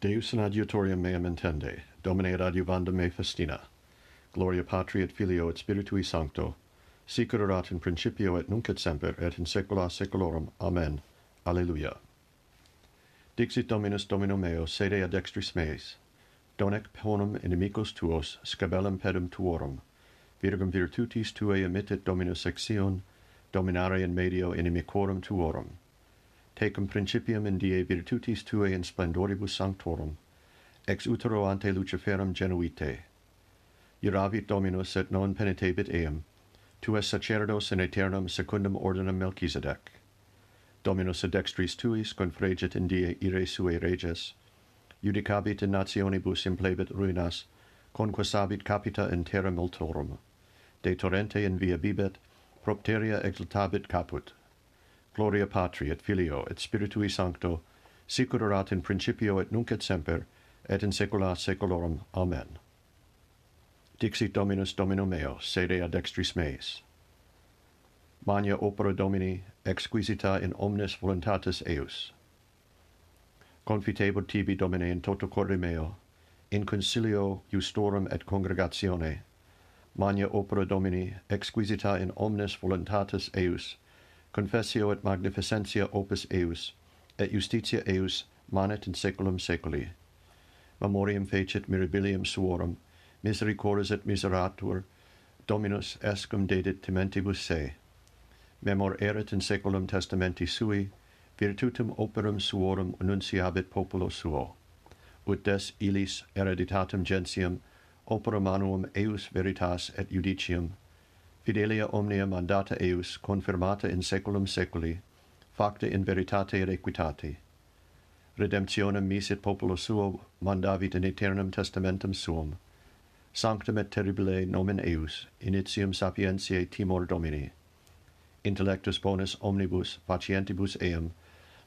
Deus in adiutorium meam intende, Domine ad adiuvanda me festina. Gloria Patri et Filio et Spiritui Sancto, sicur erat in principio et nunc et semper et in saecula saeculorum. Amen. Alleluia. Dixit Dominus Domino meo sede ad dextris meis, donec ponum inimicos tuos scabellum pedum tuorum, virgum virtutis tuae emittit Dominus exion, dominare in medio inimicorum tuorum tecum principium in die virtutis tuae in splendoribus sanctorum, ex utero ante Luciferum genuite. Iravit Dominus et non penitebit eam, tu es sacerdos in aeternum secundum ordinum Melchizedec. Dominus ad dextris tuis confregit in die ire sue reges, judicabit in nationibus implebit ruinas, conquesabit capita in terra multorum, de torrente in via bibet, propteria exultabit caput gloria Patri et Filio et Spiritui Sancto, sicur erat in principio et nunc et semper, et in saecula saeculorum. Amen. Dixit Dominus Domino meo, sede ad dextris meis. Magna opera Domini, exquisita in omnes voluntatis eius. Confitebur tibi Domine in toto corde meo, in concilio justorum et congregatione, magna opera Domini, exquisita in omnes voluntatis eius, confessio et magnificentia opus eius, et justitia eius manet in saeculum saeculi. Memoriam fecit mirabilium suorum, misericordes et miseratur, Dominus escum dedit timentibus se. Memor erit in saeculum testamenti sui, virtutum operum suorum annunciabit populo suo. Ut des ilis hereditatem gentium, opera manuum eius veritas et judicium fidelia omnia mandata eius confirmata in saeculum saeculi facta in veritate et equitate redemptionem misit populo suo mandavit in aeternum testamentum suum. Sanctum et terribile nomen eius initium sapientiae timor domini. Intellectus bonus omnibus patientibus eum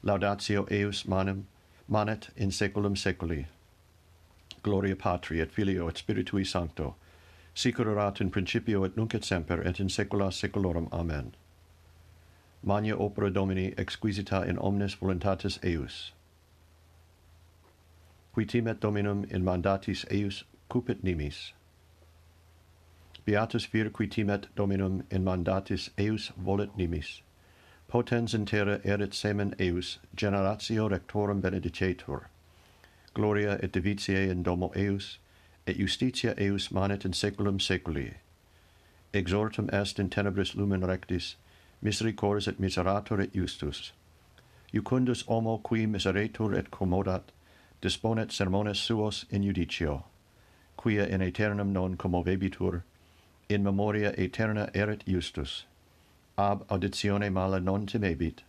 laudatio eius manem manet in saeculum saeculi gloria patri et filio et spiritui sancto sicur erat in principio et nunc et semper et in saecula saeculorum amen. Magna opera domini exquisita in omnes voluntatis eius. Qui timet dominum in mandatis eius cupit nimis. Beatus vir qui timet dominum in mandatis eius volet nimis. Potens in terra erit semen eius generatio rectorum benedicetur gloria et divitiae in domo eius et justitia eius manet in saeculum saeculi. Exhortum est in tenebris lumen rectis, misericors et miserator et justus. Iucundus homo qui miseretur et commodat, disponet sermones suos in judicio, quia in aeternum non commovebitur, in memoria aeterna erit justus. Ab auditione mala non timebit.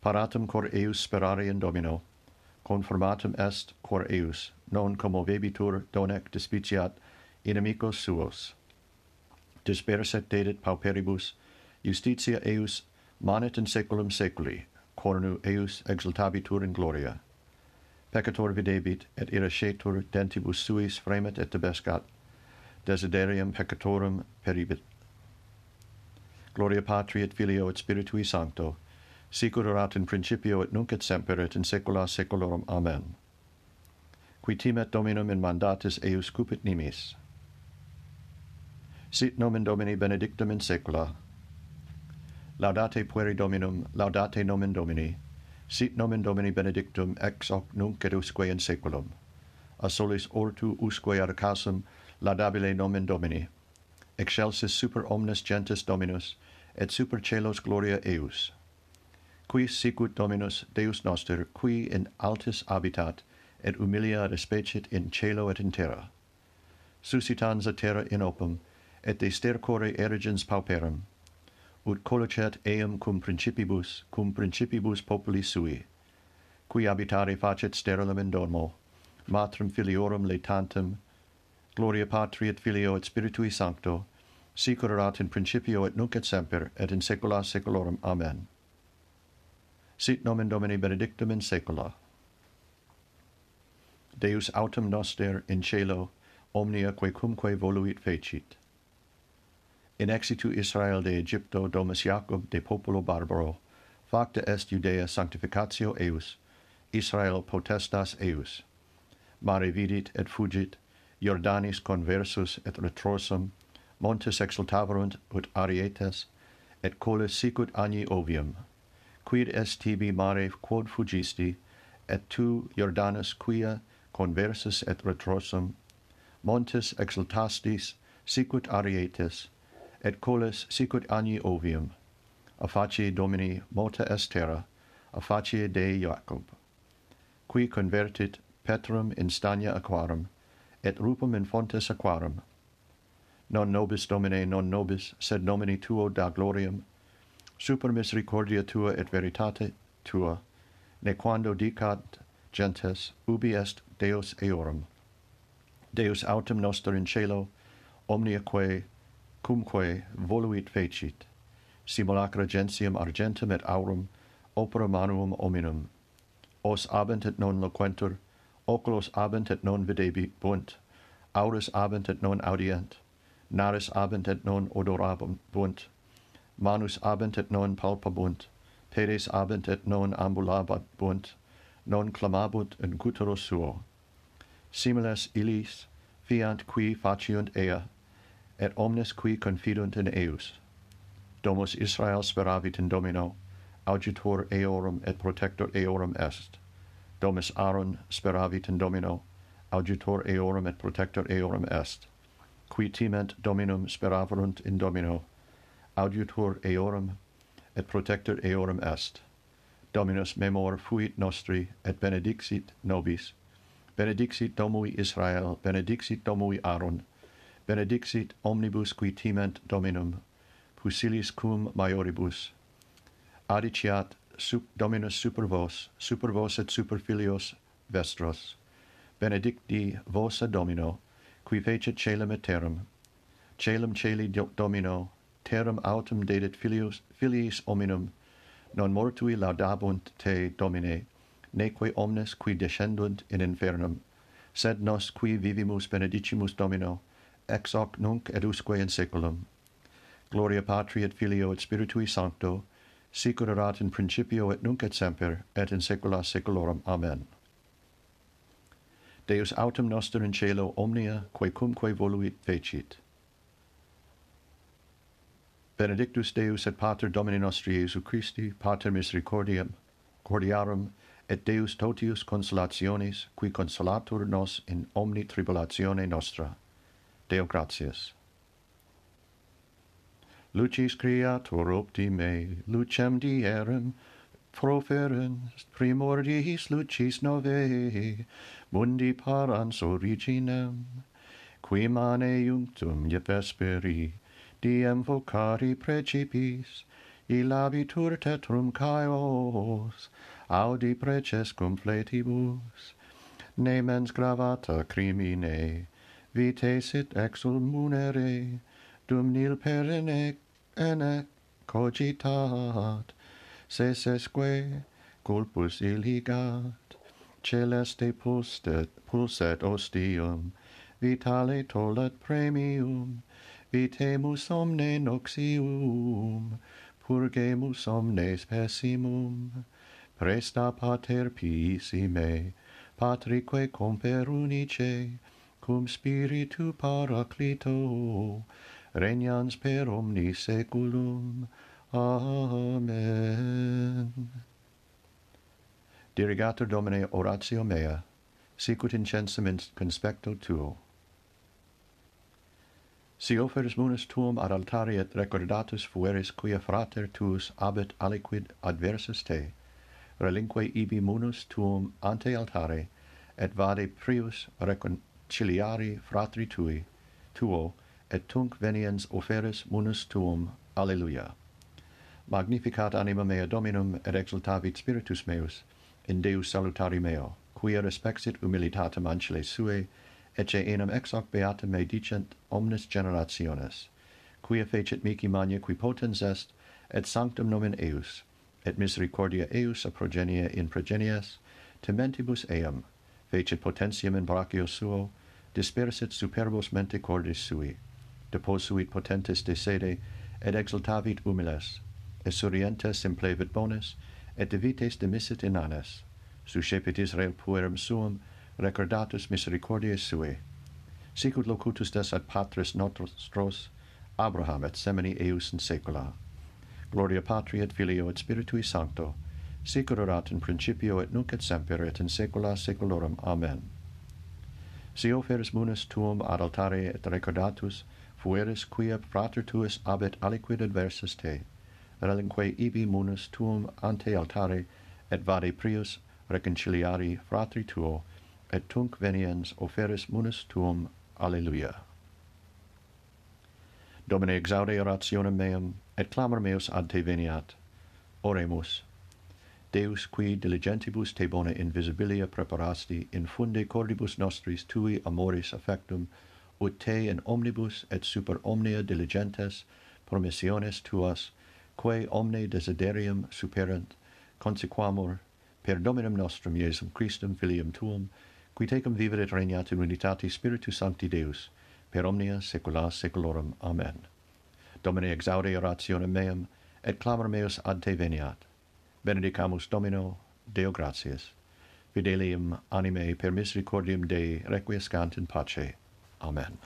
Paratum cor eius sperare in Domino, conformatum est cor eius, non commovebitur donec dispiciat inimicos suos. Disperset dedit pauperibus, justitia eius manet in saeculum saeculi, cornu eius exultabitur in gloria. Peccator videbit, et irascetur dentibus suis fremet et debescat, desiderium peccatorum peribit. Gloria Patri et Filio et Spiritui Sancto, sicur erat in principio et nunc et semper et in saecula saeculorum amen. Qui timet dominum in mandatis eius cupit nimis. Sit nomen domini benedictum in saecula. Laudate pueri dominum laudate nomen domini. Sit nomen domini benedictum ex hoc nunc et usque in saeculum. A solis ortu usque ad casum laudabile nomen domini. Excelsis super omnes gentes dominus et super celos gloria eius qui sicut Dominus Deus noster, qui in altis habitat, et humilia respecit in caelo et in terra. Suscitans a terra in opum, et de stercore erigens pauperum, ut colocet eum cum principibus, cum principibus populi sui, qui habitare facet sterilum in dormo, matrem filiorum laetantem, gloria patri et filio et spiritui sancto, sicur erat in principio et nunc et semper, et in saecula saeculorum. Amen sit nomen Domini benedictum in saecula. Deus autem noster in celo omnia quecumque voluit fecit. In exitu Israel de Egypto domus Jacob de populo barbaro, facta est Judea sanctificatio eius, Israel potestas eius. Mare vidit et fugit, Jordanis conversus et retrosum, montes exultaverunt ut arietes, et colis sicut agni ovium quid est tibi mare quod fugisti, et tu, Jordanus, quia conversus et retrosum, montes exultastis, sicut arietes, et coles sicut agni ovium, a facie Domini mota est terra, a facie Dei Jacob, qui convertit Petrum in stagna aquarum, et rupum in fontes aquarum. Non nobis Domine, non nobis, sed nomini tuo da gloriam, super misericordia tua et veritate tua, ne quando dicat gentes, ubi est Deus eorum. Deus autem noster in cielo, omniaque, cumque voluit fecit, simulacra gentium argentum et aurum, opera manuum hominum. Os abent et non loquentur, oculos abent et non videbunt, auris abent et non audient, naris abent et non odorabunt, manus abent et non palpabunt, pedes abent et non ambulabunt, non clamabunt in cutero suo. Similes illis fiant qui faciunt ea, et omnes qui confidunt in eus. Domus Israel speravit in Domino, augitor eorum et protector eorum est. Domus Aaron speravit in Domino, augitor eorum et protector eorum est. Qui timent Dominum speraverunt in Domino, auditor eorum et protector eorum est. Dominus memor fuit nostri et benedixit nobis. Benedixit Domui Israel, benedixit Domui Aaron, benedixit omnibus qui timent Dominum, pusilis cum maioribus. Adiciat sup Dominus super vos, super vos et super filios vestros. Benedicti vos ad Domino, qui fecit caelum et terram. Caelum celi Domino, terram autem dedit filius, filiis hominum, non mortui laudabunt te, Domine, neque omnes qui descendunt in infernum, sed nos qui vivimus benedicimus Domino, ex hoc nunc et usque in saeculum. Gloria Patri et Filio et Spiritui Sancto, sicur erat in principio et nunc et semper, et in saecula saeculorum. Amen. Deus autem noster in cielo omnia, quae cumque voluit fecit benedictus Deus et Pater Domini nostri Iesu Christi, Pater misericordiam, cordiarum, et Deus totius consolationis, qui consolatur nos in omni tribulatione nostra. Deo gratias. Lucis creator opti me, lucem dierem, proferens primordiis lucis novae, mundi parans originem, qui mane iunctum iep vesperi, diem vocari precipis, ilabitur tetrum caeos, audi preces cum fletibus, ne mens gravata crimine, vite sit exulmunere, dum nil perene ene cogitat, sesesque culpus illigat, celeste pulset, pulset ostium, vitale tollat premium, vitemus omne noxium, purgemus omnes pessimum, presta pater piissime, patrique comperunice, cum spiritu paraclito, regnans per omni seculum. Amen. Dirigatur Domine oratio mea, sicut incensum in conspecto tuo, Si oferis munus tuum ad altari et recordatus fueris quia frater tuus abet aliquid adversus te, relinque ibi munus tuum ante altare, et vade prius reconciliari fratri tui, tuo, et tunc veniens oferis munus tuum. Alleluia. Magnificat anima mea Dominum, et exultavit spiritus meus, in Deus salutari meo, quia respexit humilitatem ancile suae, ecce enim ex hoc beata me dicent omnes generationes, quia fecit mici mania qui potens est, et sanctum nomen eius, et misericordia eius a progenie in progenies, tementibus eam, fecit potentiam in brachio suo, dispersit superbos mente cordis sui, deposuit potentes de sede, et exultavit humiles, et implevit bonus, et divites demissit inanes, suscepit Israel puerum suum, recordatus misericordiae suae, sicut locutus des ad patris nostros, Abraham et semini eius in saecula. Gloria Patri et Filio et Spiritui Sancto, sicur erat in principio et nunc et semper et in saecula saeculorum. Amen. Si oferis munus tuum ad altare et recordatus, fueris quia frater tuis abet aliquid adversus te, relinque ibi munus tuum ante altare, et vade prius reconciliari fratri tuo, et tunc veniens oferis munus tuum. Alleluia. Domine exaudi orationem meam, et clamor meus ad te veniat. Oremus. Deus, qui diligentibus te bona invisibilia preparasti, infunde cordibus nostris tui amoris affectum, ut te in omnibus et super omnia diligentes promissiones tuas, quae omne desiderium superent, consequamur, per Dominum nostrum Iesum Christum filium tuum, qui tecum viveret regnat in unitate Spiritus Sancti Deus, per omnia saecula saeculorum. Amen. Domine exaudi orationem meam, et clamor meus ad te veniat. Benedicamus Domino, Deo gratias. Fidelium anime per misericordiam Dei requiescant in pace. Amen.